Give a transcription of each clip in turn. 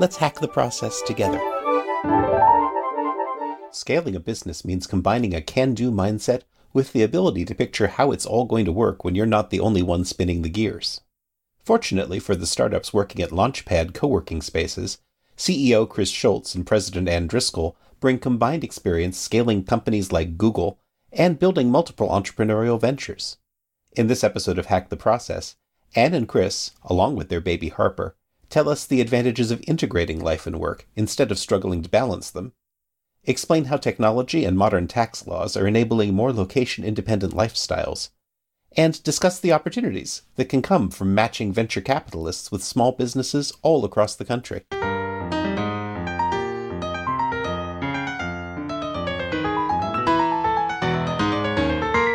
let's hack the process together. Scaling a business means combining a can do mindset with the ability to picture how it's all going to work when you're not the only one spinning the gears. Fortunately for the startups working at Launchpad co working spaces, CEO Chris Schultz and President Ann Driscoll bring combined experience scaling companies like Google and building multiple entrepreneurial ventures. In this episode of Hack the Process, Ann and Chris, along with their baby Harper, tell us the advantages of integrating life and work instead of struggling to balance them, explain how technology and modern tax laws are enabling more location independent lifestyles, and discuss the opportunities that can come from matching venture capitalists with small businesses all across the country.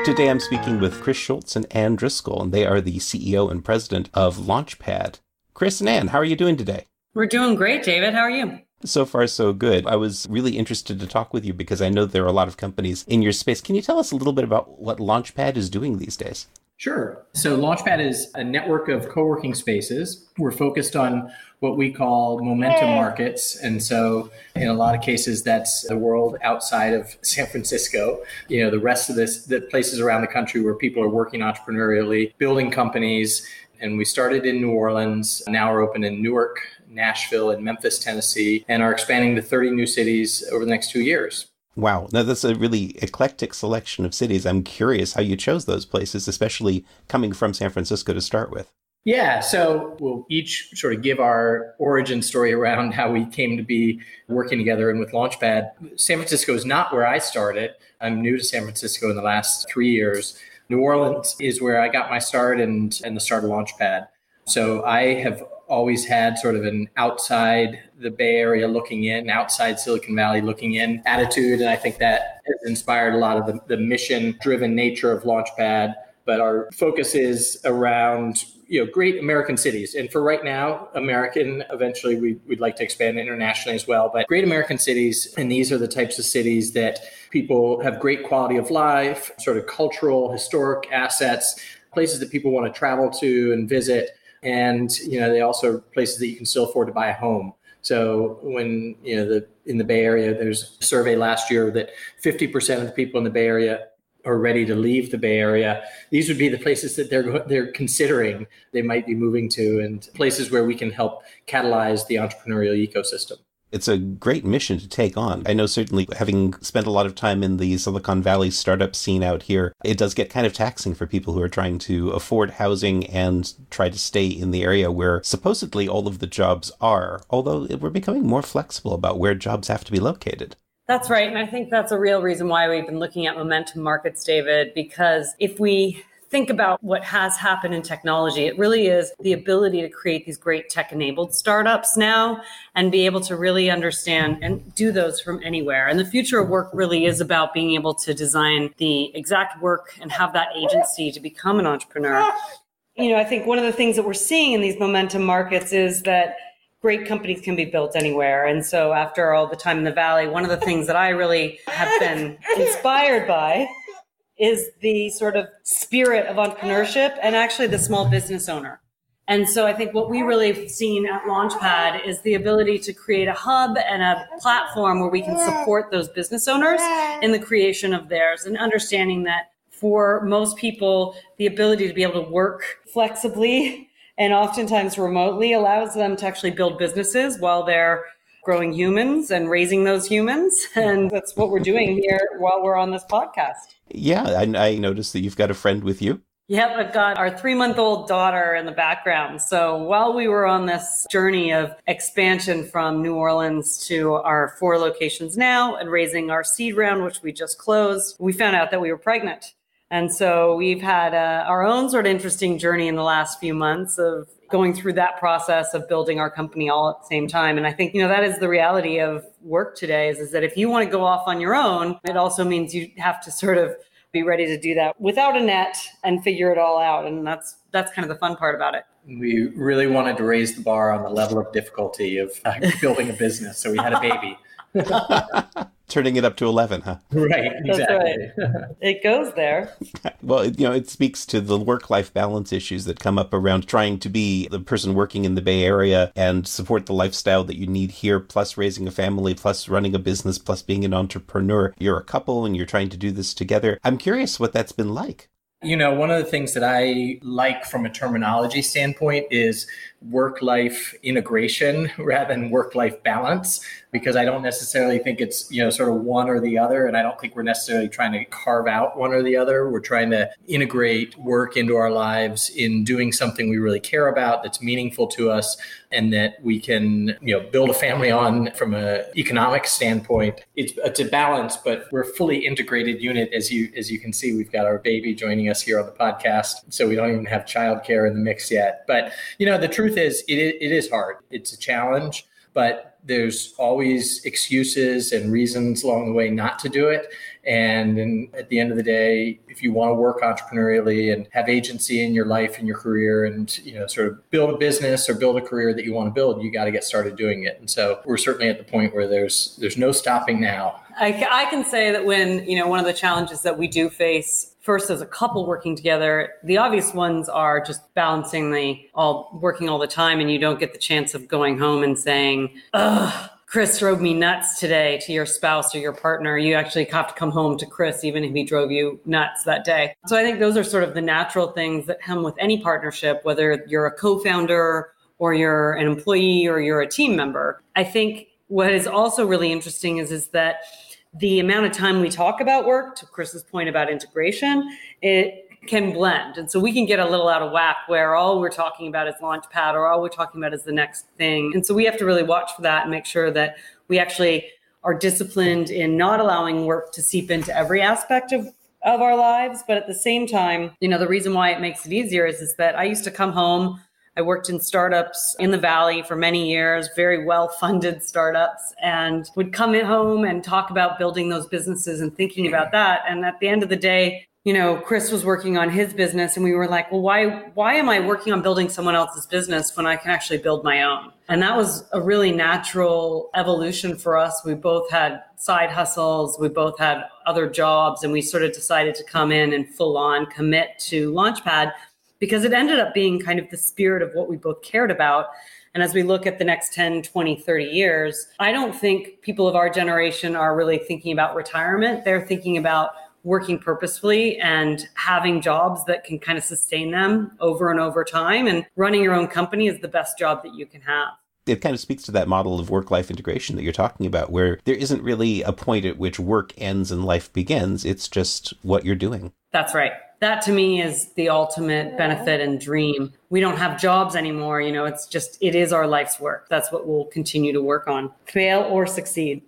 Today I'm speaking with Chris Schultz and Ann Driscoll, and they are the CEO and president of Launchpad. Chris and Ann, how are you doing today? We're doing great, David. How are you? So far, so good. I was really interested to talk with you because I know there are a lot of companies in your space. Can you tell us a little bit about what Launchpad is doing these days? Sure. So Launchpad is a network of co-working spaces. We're focused on what we call momentum markets. And so in a lot of cases, that's the world outside of San Francisco. You know, the rest of this, the places around the country where people are working entrepreneurially, building companies. And we started in New Orleans. Now we're open in Newark, Nashville, and Memphis, Tennessee, and are expanding to 30 new cities over the next two years. Wow. Now, that's a really eclectic selection of cities. I'm curious how you chose those places, especially coming from San Francisco to start with. Yeah, so we'll each sort of give our origin story around how we came to be working together and with Launchpad. San Francisco is not where I started. I'm new to San Francisco in the last three years. New Orleans is where I got my start and, and the start of Launchpad. So I have always had sort of an outside the Bay Area looking in, outside Silicon Valley looking in attitude. And I think that has inspired a lot of the, the mission driven nature of Launchpad. But our focus is around you know great American cities, and for right now, American. Eventually, we, would like to expand internationally as well. But great American cities, and these are the types of cities that people have great quality of life, sort of cultural, historic assets, places that people want to travel to and visit and you know they also are places that you can still afford to buy a home so when you know the in the bay area there's a survey last year that 50% of the people in the bay area are ready to leave the bay area these would be the places that they're they're considering they might be moving to and places where we can help catalyze the entrepreneurial ecosystem it's a great mission to take on. I know certainly having spent a lot of time in the Silicon Valley startup scene out here, it does get kind of taxing for people who are trying to afford housing and try to stay in the area where supposedly all of the jobs are, although we're becoming more flexible about where jobs have to be located. That's right. And I think that's a real reason why we've been looking at momentum markets, David, because if we think about what has happened in technology, it really is the ability to create these great tech enabled startups now and be able to really understand and do those from anywhere. And the future of work really is about being able to design the exact work and have that agency to become an entrepreneur. You know, I think one of the things that we're seeing in these momentum markets is that great companies can be built anywhere. And so after all the time in the valley, one of the things that I really have been inspired by is the sort of spirit of entrepreneurship and actually the small business owner. And so I think what we really have seen at Launchpad is the ability to create a hub and a platform where we can support those business owners in the creation of theirs and understanding that for most people, the ability to be able to work flexibly and oftentimes remotely allows them to actually build businesses while they're growing humans and raising those humans. And that's what we're doing here while we're on this podcast. Yeah, I, I noticed that you've got a friend with you. Yep, I've got our three month old daughter in the background. So while we were on this journey of expansion from New Orleans to our four locations now and raising our seed round, which we just closed, we found out that we were pregnant. And so we've had uh, our own sort of interesting journey in the last few months of going through that process of building our company all at the same time. And I think, you know, that is the reality of work today is, is that if you want to go off on your own, it also means you have to sort of be ready to do that without a net and figure it all out. And that's that's kind of the fun part about it. We really wanted to raise the bar on the level of difficulty of uh, building a business. So we had a baby. Turning it up to 11, huh? Right, exactly. Right. it goes there. Well, you know, it speaks to the work life balance issues that come up around trying to be the person working in the Bay Area and support the lifestyle that you need here, plus raising a family, plus running a business, plus being an entrepreneur. You're a couple and you're trying to do this together. I'm curious what that's been like. You know, one of the things that I like from a terminology standpoint is work life integration rather than work life balance because I don't necessarily think it's, you know, sort of one or the other. And I don't think we're necessarily trying to carve out one or the other. We're trying to integrate work into our lives in doing something we really care about that's meaningful to us and that we can, you know, build a family on from an economic standpoint. It's, it's a balance, but we're a fully integrated unit. As you, as you can see, we've got our baby joining us here on the podcast. So we don't even have childcare in the mix yet. But, you know, the truth is it, it is hard. It's a challenge, but there's always excuses and reasons along the way not to do it. And, and, at the end of the day, if you want to work entrepreneurially and have agency in your life and your career and, you know, sort of build a business or build a career that you want to build, you got to get started doing it. And so we're certainly at the point where there's, there's no stopping now. I, I can say that when, you know, one of the challenges that we do face first as a couple working together the obvious ones are just balancing the all working all the time and you don't get the chance of going home and saying ugh chris drove me nuts today to your spouse or your partner. You actually have to come home to chris even if he drove you nuts that day. So i think those are sort of the natural things that come with any partnership whether you're a co-founder or you're an employee or you're a team member. I think what is also really interesting is is that the amount of time we talk about work, to Chris's point about integration, it can blend. And so we can get a little out of whack where all we're talking about is Launchpad or all we're talking about is the next thing. And so we have to really watch for that and make sure that we actually are disciplined in not allowing work to seep into every aspect of of our lives but at the same time you know the reason why it makes it easier is is that i used to come home I worked in startups in the Valley for many years, very well funded startups, and would come home and talk about building those businesses and thinking about that. And at the end of the day, you know, Chris was working on his business and we were like, well, why, why am I working on building someone else's business when I can actually build my own? And that was a really natural evolution for us. We both had side hustles. We both had other jobs and we sort of decided to come in and full on commit to Launchpad because it ended up being kind of the spirit of what we both cared about. And as we look at the next 10, 20, 30 years, I don't think people of our generation are really thinking about retirement. They're thinking about working purposefully and having jobs that can kind of sustain them over and over time. And running your own company is the best job that you can have it kind of speaks to that model of work life integration that you're talking about, where there isn't really a point at which work ends and life begins. It's just what you're doing. That's right that to me is the ultimate benefit and dream. We don't have jobs anymore. You know, it's just, it is our life's work. That's what we'll continue to work on, fail or succeed.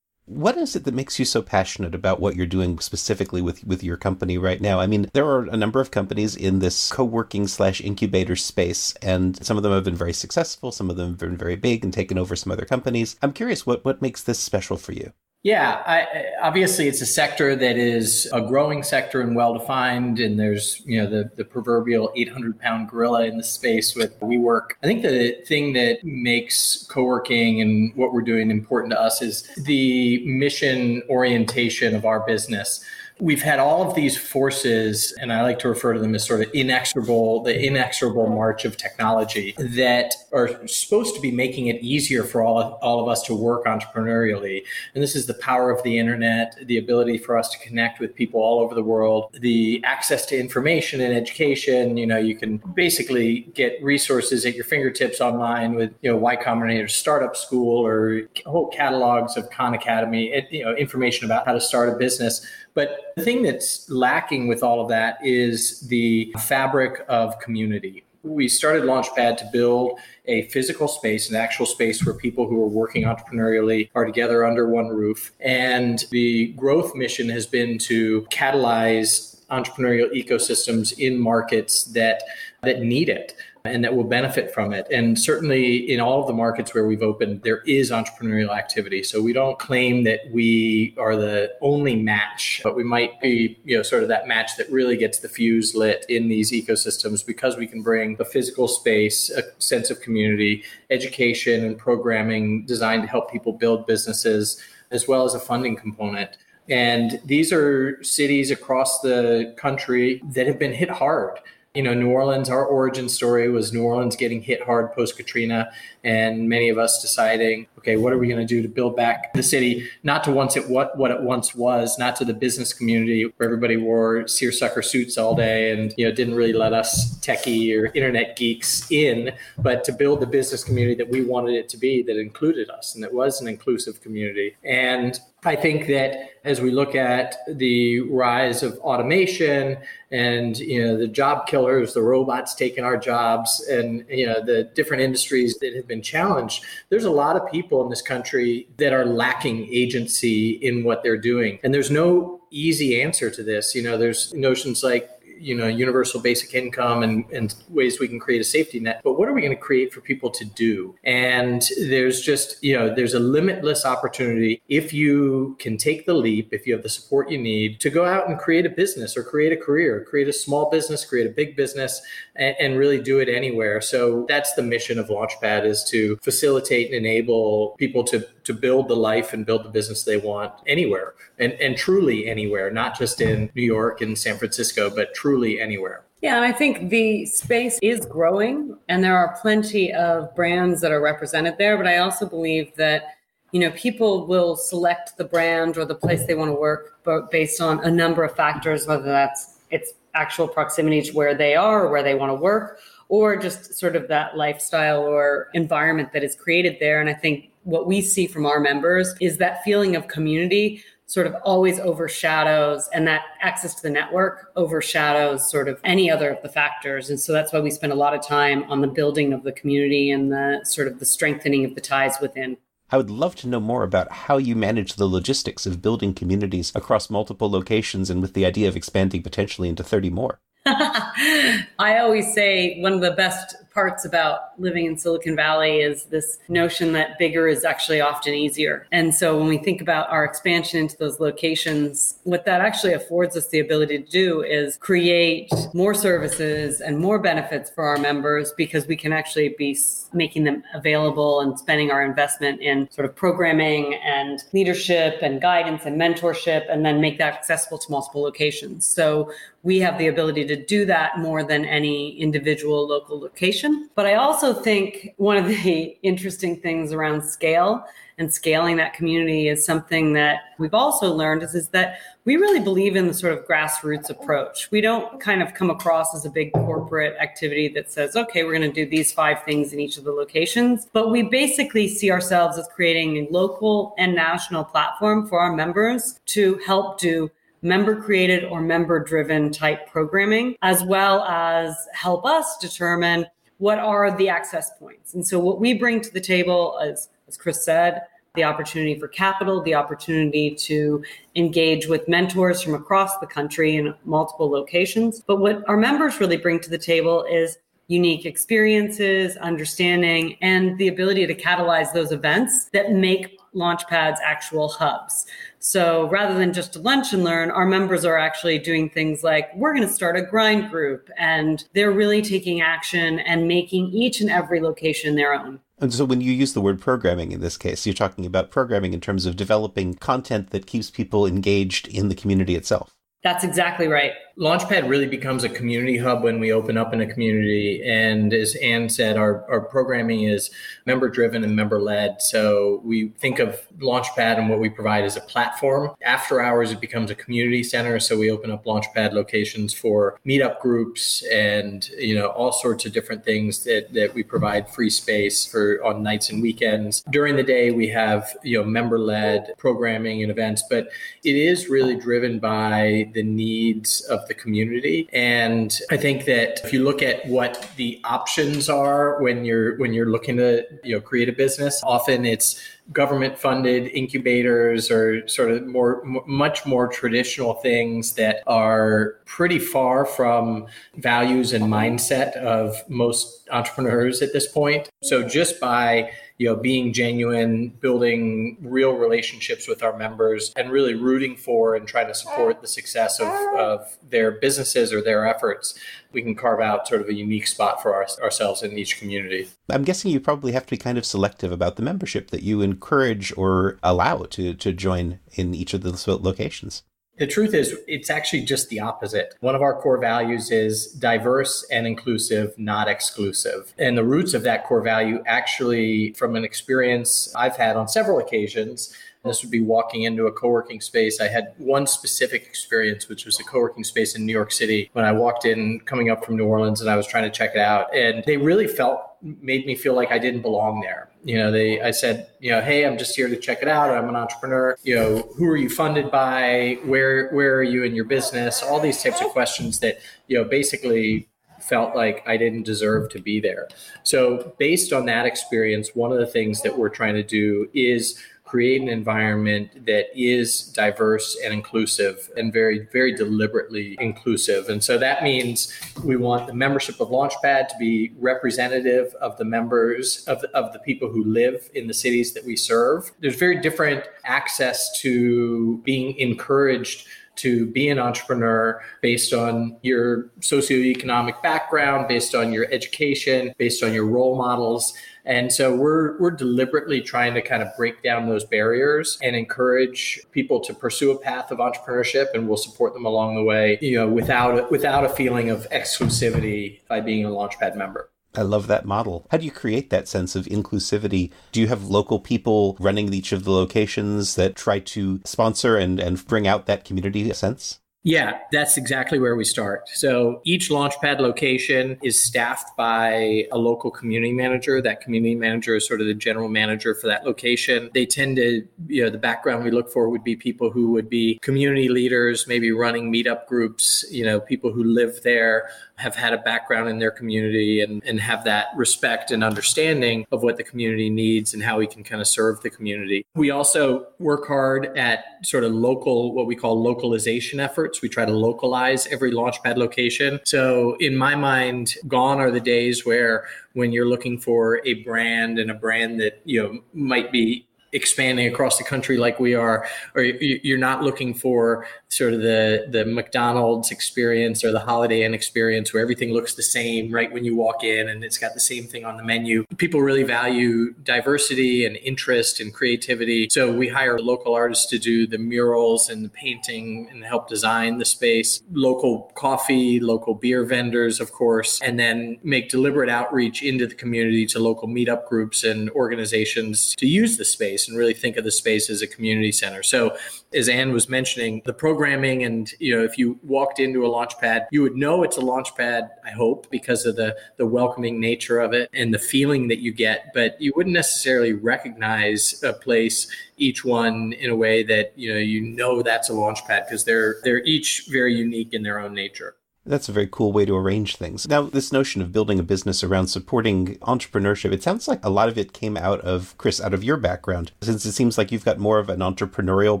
What is it that makes you so passionate about what you're doing specifically with, with your company right now? I mean, there are a number of companies in this co-working slash incubator space, and some of them have been very successful. Some of them have been very big and taken over some other companies. I'm curious, what, what makes this special for you? Yeah, I, obviously it's a sector that is a growing sector and well defined, and there's you know the the proverbial 800 pound gorilla in the space with WeWork. I think the thing that makes co-working and what we're doing important to us is the mission orientation of our business. We've had all of these forces, and I like to refer to them as sort of inexorable, the inexorable march of technology that are supposed to be making it easier for all of, all of us to work entrepreneurially. And this is the power of the internet, the ability for us to connect with people all over the world, the access to information and education. You know, you can basically get resources at your fingertips online with, you know, Y Combinator Startup School or whole catalogs of Khan Academy, you know, information about how to start a business but the thing that's lacking with all of that is the fabric of community. We started Launchpad to build a physical space, an actual space where people who are working entrepreneurially are together under one roof. And the growth mission has been to catalyze entrepreneurial ecosystems in markets that that need it and that will benefit from it. And certainly in all of the markets where we've opened, there is entrepreneurial activity. So we don't claim that we are the only match, but we might be, you know, sort of that match that really gets the fuse lit in these ecosystems because we can bring a physical space, a sense of community, education and programming designed to help people build businesses, as well as a funding component. And these are cities across the country that have been hit hard you know, New Orleans, our origin story was New Orleans getting hit hard post Katrina, and many of us deciding, okay, what are we going to do to build back the city, not to once it what what it once was, not to the business community where everybody wore seersucker suits all day and you know didn't really let us techie or internet geeks in, but to build the business community that we wanted it to be, that included us and that was an inclusive community. And I think that as we look at the rise of automation and you know the job killers, the robots taking our jobs, and you know the different industries that have been challenged, there's a lot of people in this country that are lacking agency in what they're doing, and there's no easy answer to this. You know, there's notions like you know universal basic income and, and ways we can create a safety net. But what are we going to create for people to do? And there's just you know there's a limitless opportunity if you can take the leap if you have the support you need to go out and create a business or create a career create a small business create a big business and, and really do it anywhere so that's the mission of launchpad is to facilitate and enable people to to build the life and build the business they want anywhere and, and truly anywhere, not just in New York and San Francisco, but truly anywhere. Yeah, and I think the space is growing and there are plenty of brands that are represented there. But I also believe that, you know, people will select the brand or the place they want to work based on a number of factors, whether that's its actual proximity to where they are or where they want to work, or just sort of that lifestyle or environment that is created there. And I think what we see from our members is that feeling of community sort of always overshadows and that access to the network overshadows sort of any other of the factors and so that's why we spend a lot of time on the building of the community and the sort of the strengthening of the ties within I would love to know more about how you manage the logistics of building communities across multiple locations and with the idea of expanding potentially into 30 more. I always say one of the best parts about living in Silicon Valley is this notion that bigger is actually often easier. And so when we think about our expansion into those locations, what that actually affords us the ability to do is create more services and more benefits for our members because we can actually be making them available and spending our investment in sort of programming and leadership and guidance and mentorship and then make that accessible to multiple locations. So we have the ability to do that more than any individual local location. But I also think one of the interesting things around scale and scaling that community is something that we've also learned is, is that we really believe in the sort of grassroots approach. We don't kind of come across as a big corporate activity that says, okay, we're going to do these five things in each of the locations. But we basically see ourselves as creating a local and national platform for our members to help do member created or member driven type programming, as well as help us determine what are the access points. And so, what we bring to the table, as, as Chris said, the opportunity for capital, the opportunity to engage with mentors from across the country in multiple locations. But what our members really bring to the table is unique experiences, understanding, and the ability to catalyze those events that make Launchpad's actual hubs. So rather than just a lunch and learn, our members are actually doing things like we're going to start a grind group and they're really taking action and making each and every location their own. And so when you use the word programming in this case, you're talking about programming in terms of developing content that keeps people engaged in the community itself. That's exactly right. Launchpad really becomes a community hub when we open up in a community. And as Anne said, our, our programming is member driven and member led. So we think of Launchpad and what we provide as a platform. After hours, it becomes a community center. So we open up Launchpad locations for meetup groups and, you know, all sorts of different things that, that we provide free space for on nights and weekends. During the day, we have, you know, member led programming and events, but it is really driven by the needs of the community. And I think that if you look at what the options are when you're when you're looking to you know create a business, often it's government funded incubators or sort of more much more traditional things that are pretty far from values and mindset of most entrepreneurs at this point so just by you know being genuine building real relationships with our members and really rooting for and trying to support the success of, of their businesses or their efforts we can carve out sort of a unique spot for our, ourselves in each community. I'm guessing you probably have to be kind of selective about the membership that you encourage or allow to to join in each of the locations the truth is, it's actually just the opposite. One of our core values is diverse and inclusive, not exclusive. And the roots of that core value, actually, from an experience I've had on several occasions, this would be walking into a co working space. I had one specific experience, which was a co working space in New York City when I walked in coming up from New Orleans and I was trying to check it out. And they really felt, made me feel like I didn't belong there. You know they i said you know hey i'm just here to check it out. I'm an entrepreneur. You know who are you funded by? Where where are you in your business? All these types of questions that you know basically felt like i didn't deserve to be there. So based on that experience one of the things that we're trying to do is create an environment that is diverse and inclusive and very, very deliberately inclusive. And so that means we want the membership of Launchpad to be representative of the members of, of the people who live in the cities that we serve. There's very different access to being encouraged to be an entrepreneur based on your socioeconomic background, based on your education, based on your role models. And so we're we're deliberately trying to kind of break down those barriers and encourage people to pursue a path of entrepreneurship and we'll support them along the way, you know, without without a feeling of exclusivity by being a Launchpad member. I love that model. How do you create that sense of inclusivity? Do you have local people running each of the locations that try to sponsor and, and bring out that community sense? Yeah, that's exactly where we start. So each Launchpad location is staffed by a local community manager. That community manager is sort of the general manager for that location. They tend to, you know, the background we look for would be people who would be community leaders, maybe running meetup groups, you know, people who live there, have had a background in their community and, and have that respect and understanding of what the community needs and how we can kind of serve the community. We also work hard at sort of local, what we call localization efforts. We try to localize every Launchpad location. So, in my mind, gone are the days where when you're looking for a brand and a brand that you know might be expanding across the country like we are, or you're not looking for sort of the the McDonald's experience or the Holiday Inn experience where everything looks the same right when you walk in and it's got the same thing on the menu. People really value diversity and interest and creativity. So we hire local artists to do the murals and the painting and help design the space. Local coffee, local beer vendors, of course, and then make deliberate outreach into the community to local meetup groups and organizations to use the space and really think of the space as a community center. So as Anne was mentioning, the programming and you know, if you walked into a launch pad, you would know it's a launch pad, I hope, because of the the welcoming nature of it and the feeling that you get, but you wouldn't necessarily recognize a place each one in a way that you know you know that's a launch pad because they're they're each very unique in their own nature. That's a very cool way to arrange things. Now, this notion of building a business around supporting entrepreneurship, it sounds like a lot of it came out of, Chris, out of your background, since it seems like you've got more of an entrepreneurial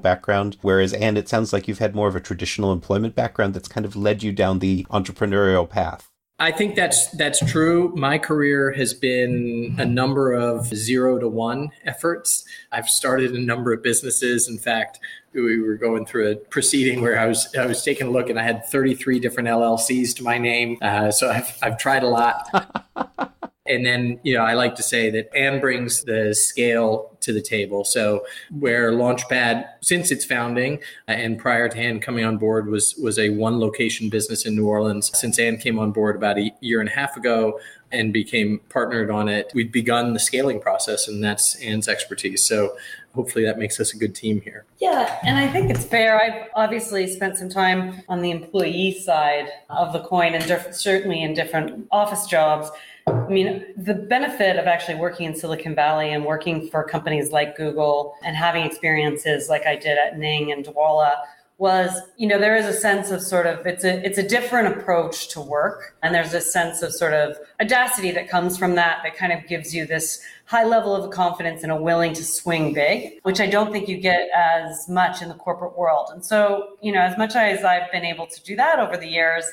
background, whereas, Anne it sounds like you've had more of a traditional employment background that's kind of led you down the entrepreneurial path. I think that's that's true. My career has been a number of zero to one efforts. I've started a number of businesses. In fact, we were going through a proceeding where I was I was taking a look and I had 33 different LLCs to my name. Uh, so I've I've tried a lot. And then, you know, I like to say that Anne brings the scale to the table. So where Launchpad, since its founding uh, and prior to Anne coming on board, was was a one location business in New Orleans. Since Anne came on board about a year and a half ago and became partnered on it, we'd begun the scaling process, and that's Anne's expertise. So hopefully that makes us a good team here. Yeah, and I think it's fair. I've obviously spent some time on the employee side of the coin and diff- certainly in different office jobs. I mean, the benefit of actually working in Silicon Valley and working for companies like Google and having experiences like I did at Ning and Dwolla was, you know, there is a sense of sort of it's a it's a different approach to work, and there's a sense of sort of audacity that comes from that that kind of gives you this high level of confidence and a willing to swing big, which I don't think you get as much in the corporate world. And so, you know, as much as I've been able to do that over the years,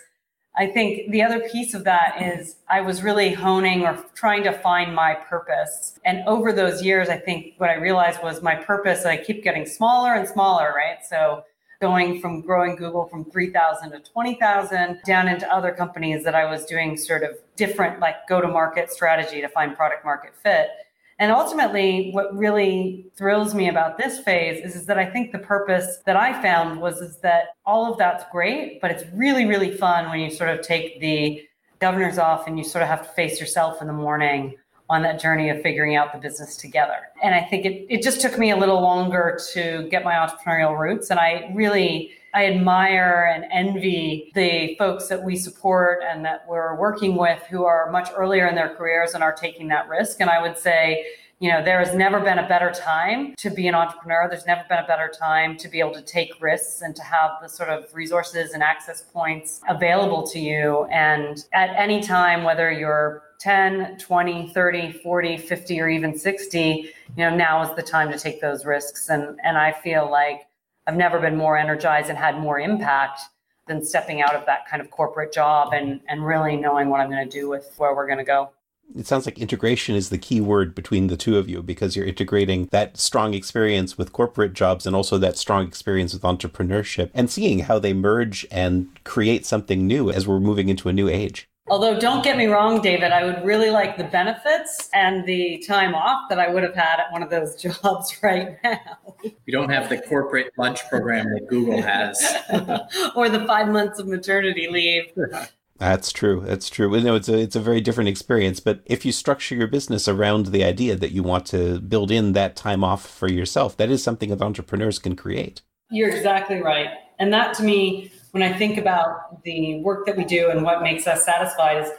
I think the other piece of that is I was really honing or trying to find my purpose. And over those years, I think what I realized was my purpose, I keep getting smaller and smaller, right? So going from growing Google from 3,000 to 20,000 down into other companies that I was doing sort of different like go to market strategy to find product market fit. And ultimately, what really thrills me about this phase is, is that I think the purpose that I found was is that all of that's great, but it's really, really fun when you sort of take the governors off and you sort of have to face yourself in the morning on that journey of figuring out the business together. And I think it, it just took me a little longer to get my entrepreneurial roots. And I really I admire and envy the folks that we support and that we're working with who are much earlier in their careers and are taking that risk. And I would say, you know, there has never been a better time to be an entrepreneur. There's never been a better time to be able to take risks and to have the sort of resources and access points available to you. And at any time, whether you're 10, 20, 30, 40, 50, or even 60, you know, now is the time to take those risks. And, and I feel like I've never been more energized and had more impact than stepping out of that kind of corporate job and, and really knowing what I'm going to do with where we're going to go. It sounds like integration is the key word between the two of you because you're integrating that strong experience with corporate jobs and also that strong experience with entrepreneurship and seeing how they merge and create something new as we're moving into a new age. Although, don't get me wrong, David, I would really like the benefits and the time off that I would have had at one of those jobs right now. You don't have the corporate lunch program that Google has, or the five months of maternity leave. That's true. That's true. You know, it's a it's a very different experience. But if you structure your business around the idea that you want to build in that time off for yourself, that is something that entrepreneurs can create. You're exactly right. And that to me when I think about the work that we do and what makes us satisfied is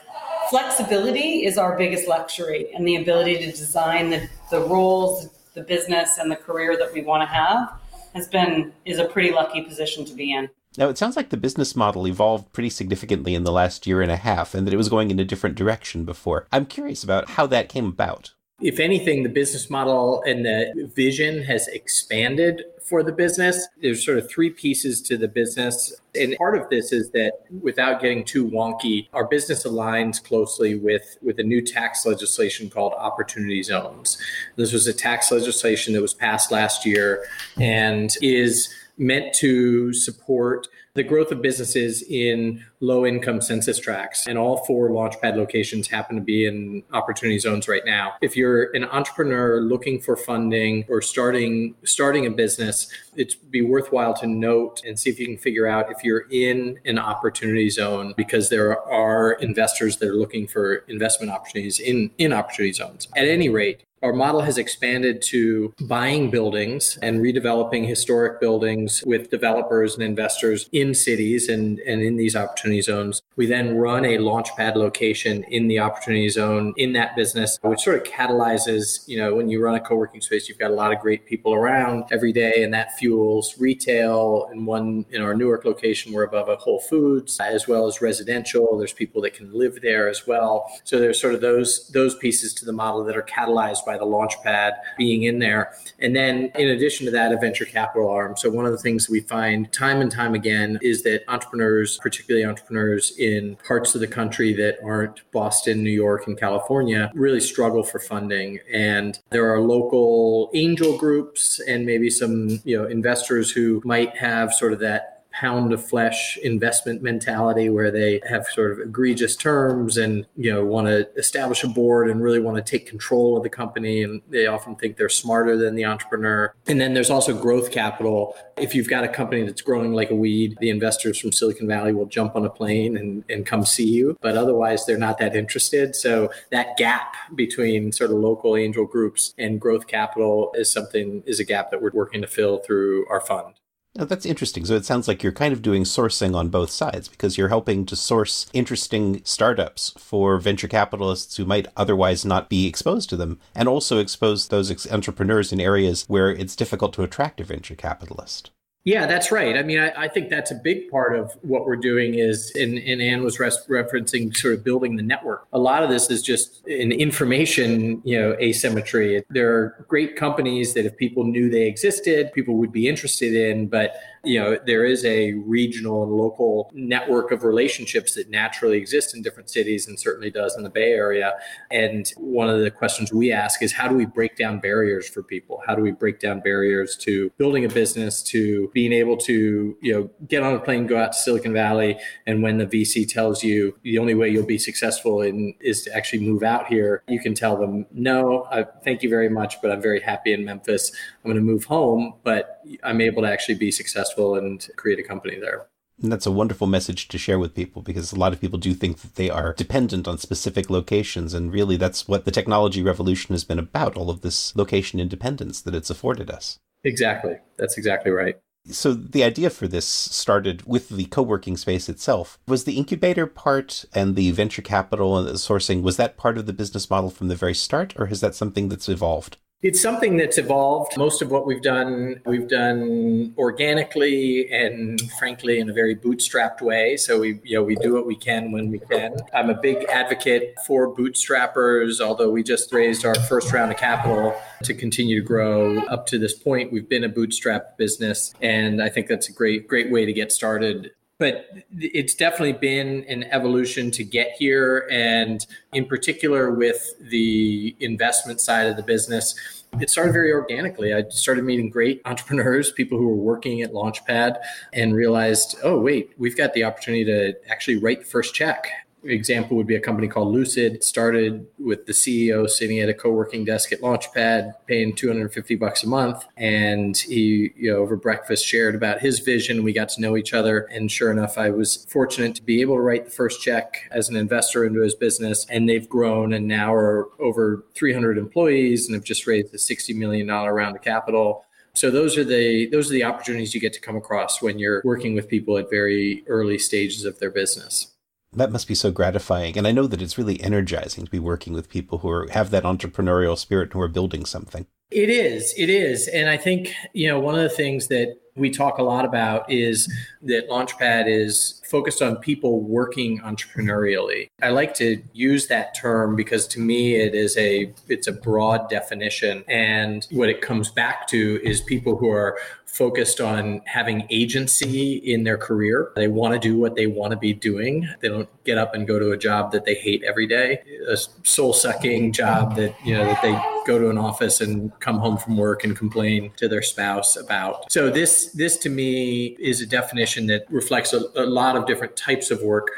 flexibility is our biggest luxury and the ability to design the, the roles, the business and the career that we want to have has been is a pretty lucky position to be in. Now, it sounds like the business model evolved pretty significantly in the last year and a half and that it was going in a different direction before. I'm curious about how that came about. If anything, the business model and the vision has expanded for the business. There's sort of three pieces to the business. And part of this is that without getting too wonky, our business aligns closely with, with a new tax legislation called opportunity zones. This was a tax legislation that was passed last year and is meant to support the growth of businesses in low income census tracts. And all four Launchpad locations happen to be in opportunity zones right now. If you're an entrepreneur looking for funding or starting starting a business, it'd be worthwhile to note and see if you can figure out if you're in an opportunity zone because there are investors that are looking for investment opportunities in, in opportunity zones. At any rate, our model has expanded to buying buildings and redeveloping historic buildings with developers and investors in cities and, and in these opportunity zones. We then run a launchpad location in the opportunity zone in that business, which sort of catalyzes, you know, when you run a co working space, you've got a lot of great people around every day, and that fuels retail. And one in our Newark location, we're above a Whole Foods, as well as residential. There's people that can live there as well. So there's sort of those those pieces to the model that are catalyzed by the launchpad being in there. And then in addition to that, a venture capital arm. So one of the things we find time and time again is that entrepreneurs, particularly entrepreneurs in parts of the country that aren't Boston, New York, and California, really struggle for funding. And there are local angel groups and maybe some, you know, investors who might have sort of that pound of flesh investment mentality where they have sort of egregious terms and you know want to establish a board and really want to take control of the company and they often think they're smarter than the entrepreneur. And then there's also growth capital. If you've got a company that's growing like a weed the investors from silicon valley will jump on a plane and, and come see you. But otherwise they're not that interested. So that gap between sort of local angel groups and growth capital is something is a gap that we're working to fill through our fund now, that's interesting. So it sounds like you're kind of doing sourcing on both sides because you're helping to source interesting startups for venture capitalists who might otherwise not be exposed to them, and also expose those entrepreneurs in areas where it's difficult to attract a venture capitalist. Yeah, that's right. I mean, I, I, think that's a big part of what we're doing is, and, and Anne was res- referencing sort of building the network. A lot of this is just an information, you know, asymmetry. There are great companies that if people knew they existed, people would be interested in, but you know there is a regional and local network of relationships that naturally exist in different cities and certainly does in the bay area. And one of the questions we ask is how do we break down barriers for people? How do we break down barriers to building a business to being able to you know get on a plane go out to silicon valley and when the vc tells you the only way you'll be successful in is to actually move out here you can tell them no I, thank you very much but i'm very happy in memphis. I'm going to move home but i'm able to actually be successful successful and create a company there. And that's a wonderful message to share with people because a lot of people do think that they are dependent on specific locations. And really, that's what the technology revolution has been about all of this location independence that it's afforded us. Exactly. That's exactly right. So, the idea for this started with the co working space itself. Was the incubator part and the venture capital and the sourcing, was that part of the business model from the very start, or is that something that's evolved? It's something that's evolved. Most of what we've done, we've done organically and frankly in a very bootstrapped way. So we, you know, we do what we can when we can. I'm a big advocate for bootstrappers, although we just raised our first round of capital to continue to grow. Up to this point, we've been a bootstrap business, and I think that's a great, great way to get started but it's definitely been an evolution to get here. And in particular, with the investment side of the business, it started very organically. I started meeting great entrepreneurs, people who were working at Launchpad, and realized, oh, wait, we've got the opportunity to actually write the first check example would be a company called Lucid. Started with the CEO sitting at a co-working desk at Launchpad, paying 250 bucks a month, and he, you know, over breakfast shared about his vision. We got to know each other, and sure enough, I was fortunate to be able to write the first check as an investor into his business, and they've grown and now are over 300 employees and have just raised a 60 million dollar round of capital. So those are the those are the opportunities you get to come across when you're working with people at very early stages of their business that must be so gratifying. And I know that it's really energizing to be working with people who are, have that entrepreneurial spirit and who are building something. It is. It is. And I think, you know, one of the things that we talk a lot about is that Launchpad is focused on people working entrepreneurially. I like to use that term because to me it is a it's a broad definition and what it comes back to is people who are focused on having agency in their career. They want to do what they want to be doing. They don't get up and go to a job that they hate every day, a soul sucking job that, you know, that they go to an office and come home from work and complain to their spouse about. So this this to me is a definition that reflects a, a lot of different types of work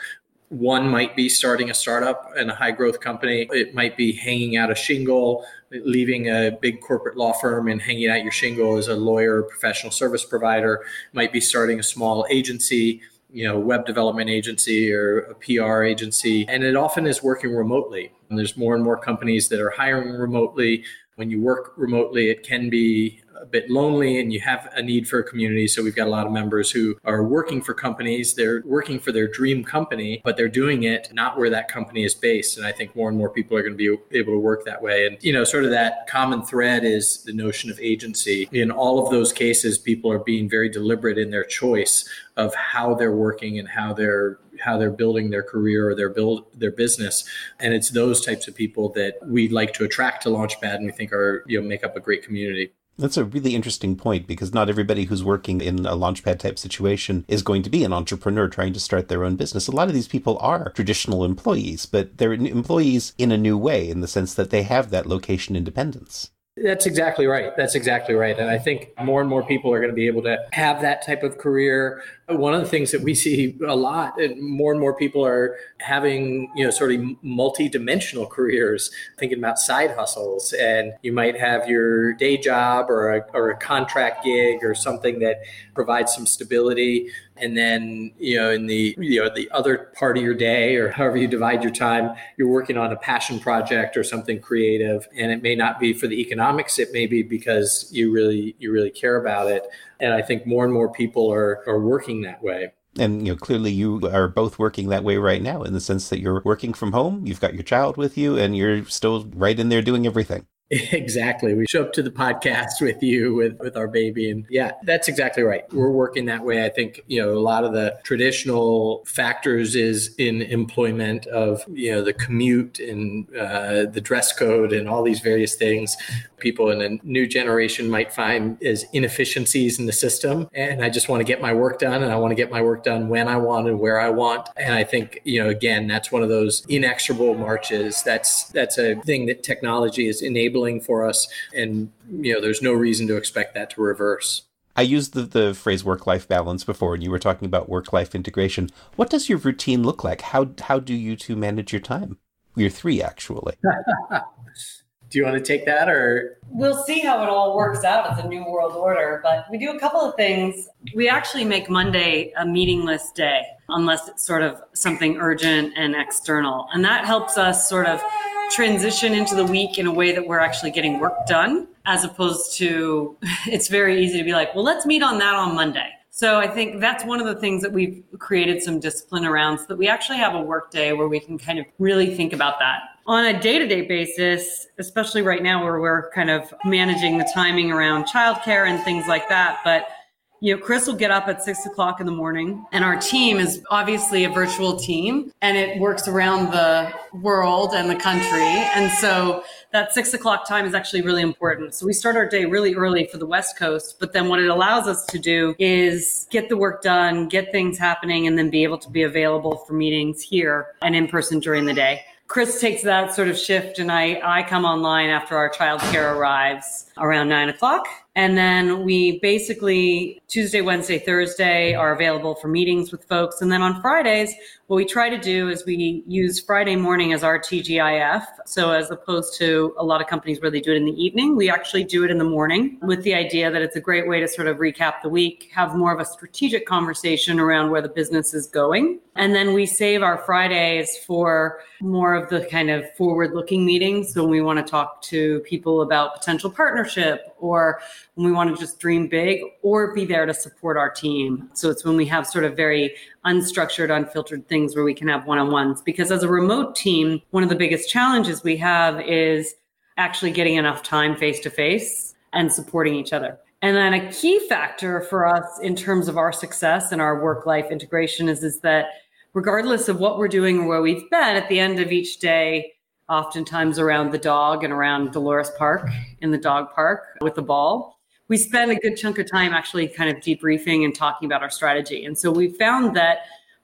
one might be starting a startup and a high growth company. It might be hanging out a shingle, leaving a big corporate law firm and hanging out your shingle as a lawyer, professional service provider. Might be starting a small agency, you know, web development agency or a PR agency. And it often is working remotely. And there's more and more companies that are hiring remotely. When you work remotely, it can be a bit lonely and you have a need for a community. So we've got a lot of members who are working for companies. They're working for their dream company, but they're doing it not where that company is based. And I think more and more people are going to be able to work that way. And, you know, sort of that common thread is the notion of agency. In all of those cases, people are being very deliberate in their choice of how they're working and how they're how they're building their career or their build their business and it's those types of people that we like to attract to launchpad and we think are you know make up a great community that's a really interesting point because not everybody who's working in a launchpad type situation is going to be an entrepreneur trying to start their own business. A lot of these people are traditional employees, but they're employees in a new way in the sense that they have that location independence. That's exactly right. That's exactly right. And I think more and more people are going to be able to have that type of career. One of the things that we see a lot, and more and more people are having, you know, sort of multi-dimensional careers, thinking about side hustles. And you might have your day job or a, or a contract gig or something that provides some stability. And then you know in the you know the other part of your day or however you divide your time you're working on a passion project or something creative. And it may not be for the economics. It may be because you really you really care about it. And i think more and more people are are working that way. And you know clearly you are both working that way right now in the sense that you're working from home you've got your child with you and you're still right in there doing everything Exactly. We show up to the podcast with you with with our baby and yeah, that's exactly right. We're working that way. I think, you know, a lot of the traditional factors is in employment of, you know, the commute and uh, the dress code and all these various things people in a new generation might find as inefficiencies in the system and I just want to get my work done and I want to get my work done when I want and where I want. And I think, you know, again, that's one of those inexorable marches. That's that's a thing that technology is enabling enabling for us. And, you know, there's no reason to expect that to reverse. I used the, the phrase work life balance before, and you were talking about work life integration. What does your routine look like? How, how do you two manage your time? You're three, actually. do you want to take that or? We'll see how it all works out as a new world order, but we do a couple of things. We actually make Monday a meetingless day unless it's sort of something urgent and external. And that helps us sort of transition into the week in a way that we're actually getting work done, as opposed to it's very easy to be like, well, let's meet on that on Monday. So I think that's one of the things that we've created some discipline around so that we actually have a work day where we can kind of really think about that. On a day to day basis, especially right now where we're kind of managing the timing around childcare and things like that. But you know, Chris will get up at six o'clock in the morning, and our team is obviously a virtual team and it works around the world and the country. And so that six o'clock time is actually really important. So we start our day really early for the West Coast, but then what it allows us to do is get the work done, get things happening, and then be able to be available for meetings here and in person during the day. Chris takes that sort of shift, and I, I come online after our childcare arrives around nine o'clock. And then we basically Tuesday, Wednesday, Thursday are available for meetings with folks. And then on Fridays, what we try to do is we use Friday morning as our TGIF. So as opposed to a lot of companies where they do it in the evening, we actually do it in the morning with the idea that it's a great way to sort of recap the week, have more of a strategic conversation around where the business is going. And then we save our Fridays for more of the kind of forward looking meetings. So when we want to talk to people about potential partnership or when we want to just dream big or be there to support our team. So it's when we have sort of very unstructured, unfiltered things where we can have one on ones. Because as a remote team, one of the biggest challenges we have is actually getting enough time face to face and supporting each other. And then a key factor for us in terms of our success and our work life integration is, is that regardless of what we're doing or where we've been, at the end of each day, oftentimes around the dog and around Dolores Park in the dog park with the ball, we spend a good chunk of time actually kind of debriefing and talking about our strategy. And so we found that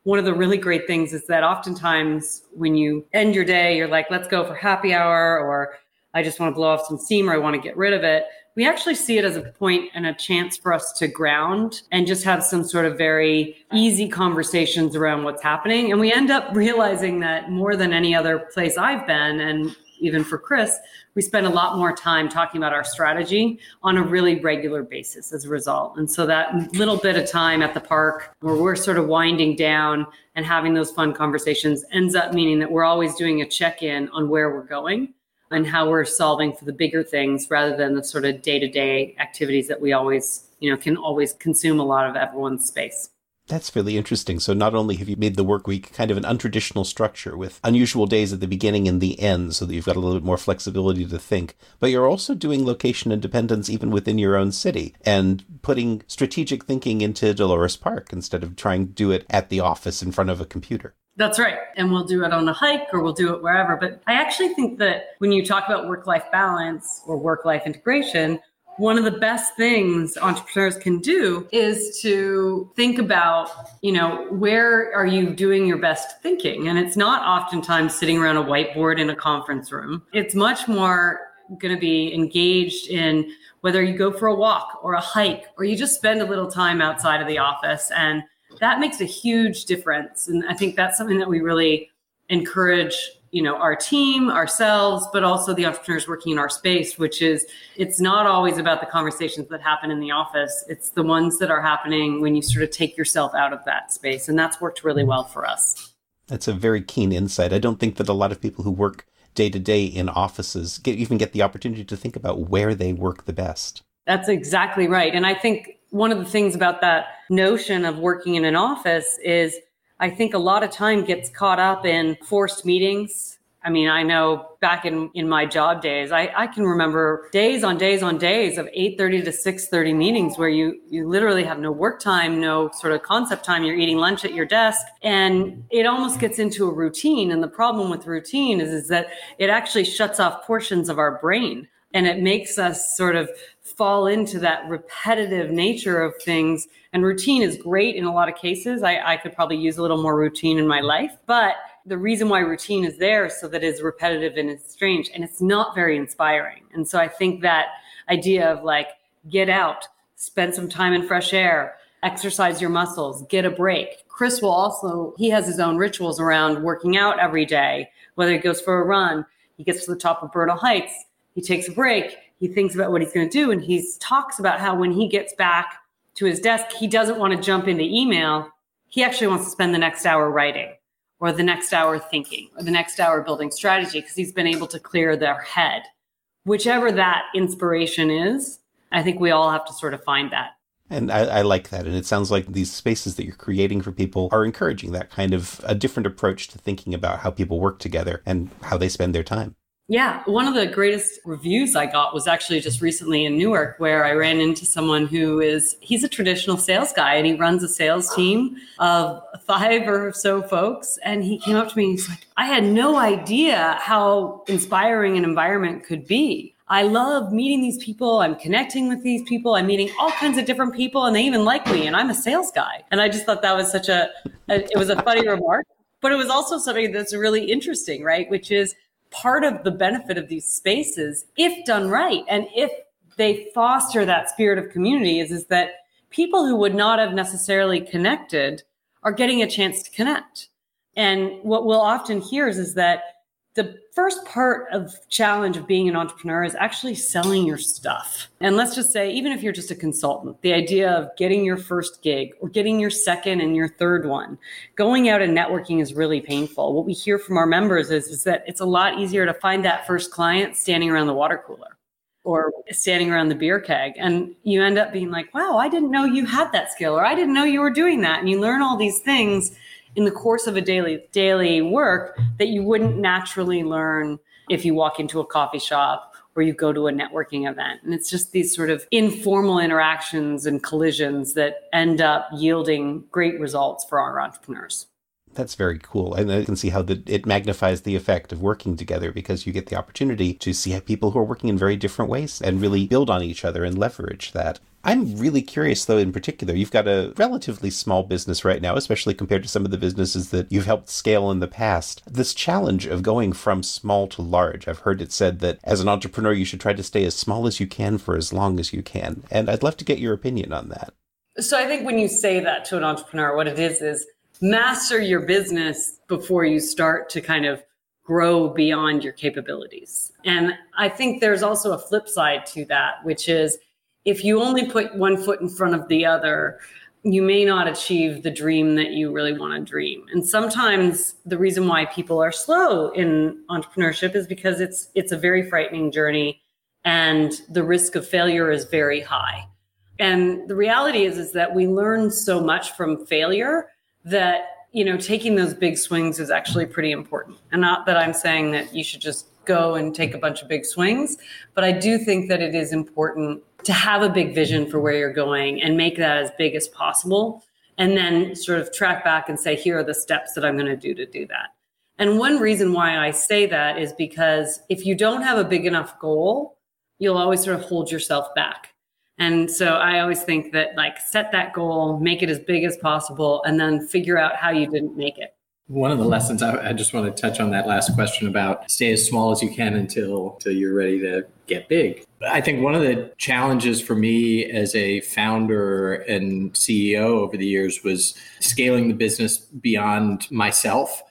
one of the really great things is that oftentimes when you end your day, you're like, let's go for happy hour, or I just want to blow off some steam, or I want to get rid of it. We actually see it as a point and a chance for us to ground and just have some sort of very easy conversations around what's happening. And we end up realizing that more than any other place I've been, and even for Chris, we spend a lot more time talking about our strategy on a really regular basis as a result. And so that little bit of time at the park where we're sort of winding down and having those fun conversations ends up meaning that we're always doing a check in on where we're going and how we're solving for the bigger things rather than the sort of day to day activities that we always, you know, can always consume a lot of everyone's space. That's really interesting. So not only have you made the work week kind of an untraditional structure with unusual days at the beginning and the end so that you've got a little bit more flexibility to think, but you're also doing location independence even within your own city and putting strategic thinking into Dolores Park instead of trying to do it at the office in front of a computer. That's right. And we'll do it on a hike or we'll do it wherever. But I actually think that when you talk about work life balance or work life integration, one of the best things entrepreneurs can do is to think about, you know, where are you doing your best thinking? And it's not oftentimes sitting around a whiteboard in a conference room. It's much more going to be engaged in whether you go for a walk or a hike or you just spend a little time outside of the office. And that makes a huge difference. And I think that's something that we really encourage you know our team ourselves but also the entrepreneurs working in our space which is it's not always about the conversations that happen in the office. It's the ones that are happening when you sort of take yourself out of that space and that's worked really well for us. That's a very keen insight. I don't think that a lot of people who work day to day in offices get even get the opportunity to think about where they work the best. That's exactly right. And i think one of the things about that notion of working in an office is I think a lot of time gets caught up in forced meetings I mean, I know back in, in my job days, I, I can remember days on days on days of 8.30 to 6.30 meetings where you, you literally have no work time, no sort of concept time. You're eating lunch at your desk and it almost gets into a routine. And the problem with routine is, is that it actually shuts off portions of our brain and it makes us sort of fall into that repetitive nature of things. And routine is great in a lot of cases. I, I could probably use a little more routine in my life, but the reason why routine is there so that it's repetitive and it's strange and it's not very inspiring. And so I think that idea of like get out, spend some time in fresh air, exercise your muscles, get a break. Chris will also, he has his own rituals around working out every day, whether he goes for a run, he gets to the top of Bernal Heights, he takes a break, he thinks about what he's going to do, and he talks about how when he gets back to his desk, he doesn't want to jump into email. He actually wants to spend the next hour writing or the next hour thinking or the next hour building strategy because he's been able to clear their head. Whichever that inspiration is, I think we all have to sort of find that. And I, I, like that. And it sounds like these spaces that you're creating for people are encouraging that kind of a different approach to thinking about how people work together and how they spend their time. Yeah, one of the greatest reviews I got was actually just recently in Newark, where I ran into someone who is, he's a traditional sales guy and he runs a sales team of five or so folks. And he came up to me and he's like, I had no idea how inspiring an environment could be. I love meeting these people. I'm connecting with these people. I'm meeting all kinds of different people and they even like me. And I'm a sales guy. And I just thought that was such a, a it was a funny remark, but it was also something that's really interesting, right? Which is, part of the benefit of these spaces, if done right, and if they foster that spirit of community, is, is that people who would not have necessarily connected are getting a chance to connect. And what we'll often hear is, is that the first part of challenge of being an entrepreneur is actually selling your stuff. And let's just say, even if you're just a consultant, the idea of getting your first gig or getting your second and your third one, going out and networking is really painful. What we hear from our members is, is that it's a lot easier to find that first client standing around the water cooler or standing around the beer keg. And you end up being like, wow, I didn't know you had that skill, or I didn't know you were doing that. And you learn all these things in the course of a daily daily work that you wouldn't naturally learn if you walk into a coffee shop or you go to a networking event. And it's just these sort of informal interactions and collisions that end up yielding great results for our entrepreneurs. That's very cool. And I can see how the, it magnifies the effect of working together because you get the opportunity to see people who are working in very different ways and really build on each other and leverage that. I'm really curious, though, in particular, you've got a relatively small business right now, especially compared to some of the businesses that you've helped scale in the past. This challenge of going from small to large, I've heard it said that as an entrepreneur, you should try to stay as small as you can for as long as you can. And I'd love to get your opinion on that. So I think when you say that to an entrepreneur, what it is is master your business before you start to kind of grow beyond your capabilities. And I think there's also a flip side to that, which is if you only put one foot in front of the other, you may not achieve the dream that you really want to dream. And sometimes the reason why people are slow in entrepreneurship is because it's it's a very frightening journey and the risk of failure is very high. And the reality is is that we learn so much from failure that you know taking those big swings is actually pretty important. And not that I'm saying that you should just go and take a bunch of big swings, but I do think that it is important to have a big vision for where you're going and make that as big as possible. And then sort of track back and say, here are the steps that I'm going to do to do that. And one reason why I say that is because if you don't have a big enough goal, you'll always sort of hold yourself back. And so I always think that like set that goal, make it as big as possible, and then figure out how you didn't make it. One of the lessons I, I, just want to touch on that last question about stay as small as you can until until you're ready to get big. I think one of the challenges for me as a founder and CEO over the years was scaling the business beyond myself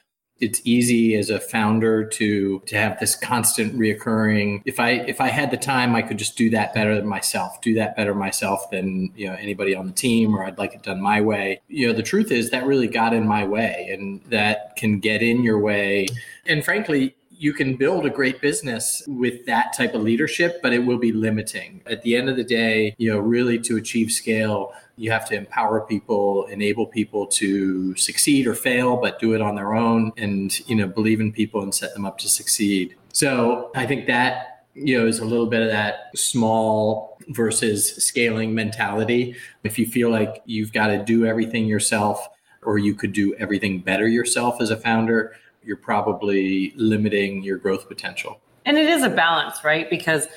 it's easy as a founder to to have this constant reoccurring if i if i had the time i could just do that better than myself do that better myself than you know anybody on the team or i'd like it done my way you know the truth is that really got in my way and that can get in your way and frankly you can build a great business with that type of leadership, but it will be limiting. At the end of the day, you know, really to achieve scale, you have to empower people, enable people to succeed or fail, but do it on their own and, you know, believe in people and set them up to succeed. So I think that, you know, is a little bit of that small versus scaling mentality. If you feel like you've got to do everything yourself or you could do everything better yourself as a founder, you're probably limiting your growth potential. And it is a balance, right? Because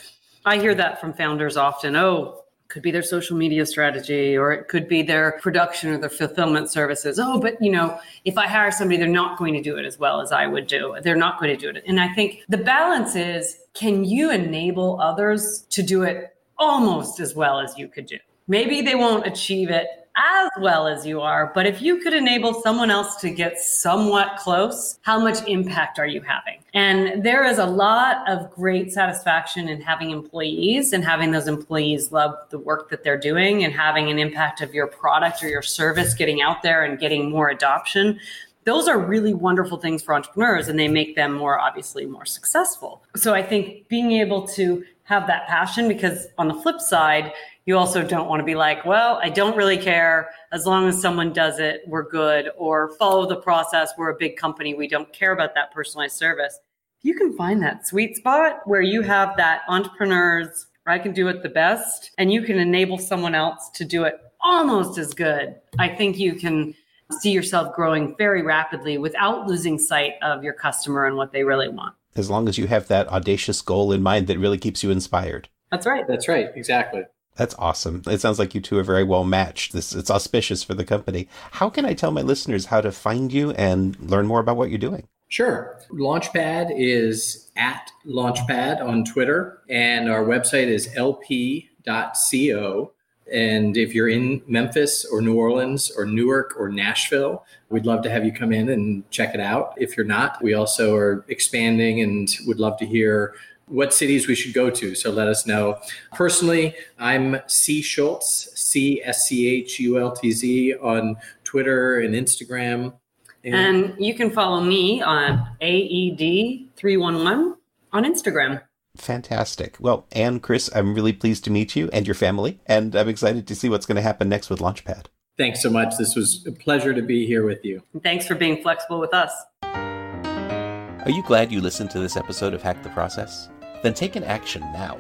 I hear that from founders often. Oh, could be their social media strategy or it could be their production or their fulfillment services. Oh, but you know, if I hire somebody, they're not going to do it as well as I would do. They're not going to do it. And I think the balance is can you enable others to do it almost as well as you could do? Maybe they won't achieve it as well as you are, but if you could enable someone else to get somewhat close, how much impact are you having? And there is a lot of great satisfaction in having employees and having those employees love the work that they're doing and having an impact of your product or your service getting out there and getting more adoption those are really wonderful things for entrepreneurs and they make them more obviously more successful. So I think being able to have that passion because on the flip side, you also don't want to be like, well, I don't really care. As long as someone does it, we're good. Or follow the process. We're a big company. We don't care about that personalized service. If you can find that sweet spot where you have that entrepreneurs, I can do it the best, and you can enable someone else to do it almost as good, I think you can see yourself growing very rapidly without losing sight of your customer and what they really want. As long as you have that audacious goal in mind that really keeps you inspired. That's right. That's right. Exactly. That's awesome. It sounds like you two are very well matched. This it's auspicious for the company. How can I tell my listeners how to find you and learn more about what you're doing? Sure. Launchpad is at Launchpad on Twitter, and our website is lp.co. And if you're in Memphis or New Orleans or Newark or Nashville, we'd love to have you come in and check it out. If you're not, we also are expanding and would love to hear what cities we should go to. So let us know. Personally, I'm C Schultz, C S C H U L T Z on Twitter and Instagram. And, and you can follow me on AED311 on Instagram. Fantastic. Well, Anne, Chris, I'm really pleased to meet you and your family, and I'm excited to see what's going to happen next with Launchpad. Thanks so much. This was a pleasure to be here with you. Thanks for being flexible with us. Are you glad you listened to this episode of Hack the Process? Then take an action now.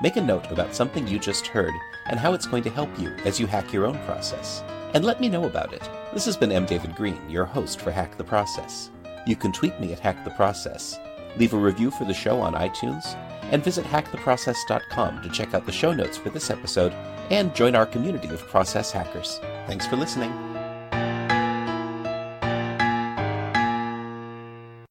Make a note about something you just heard and how it's going to help you as you hack your own process. And let me know about it. This has been M. David Green, your host for Hack the Process. You can tweet me at Hack the Process, leave a review for the show on iTunes, and visit hacktheprocess.com to check out the show notes for this episode and join our community of process hackers. Thanks for listening.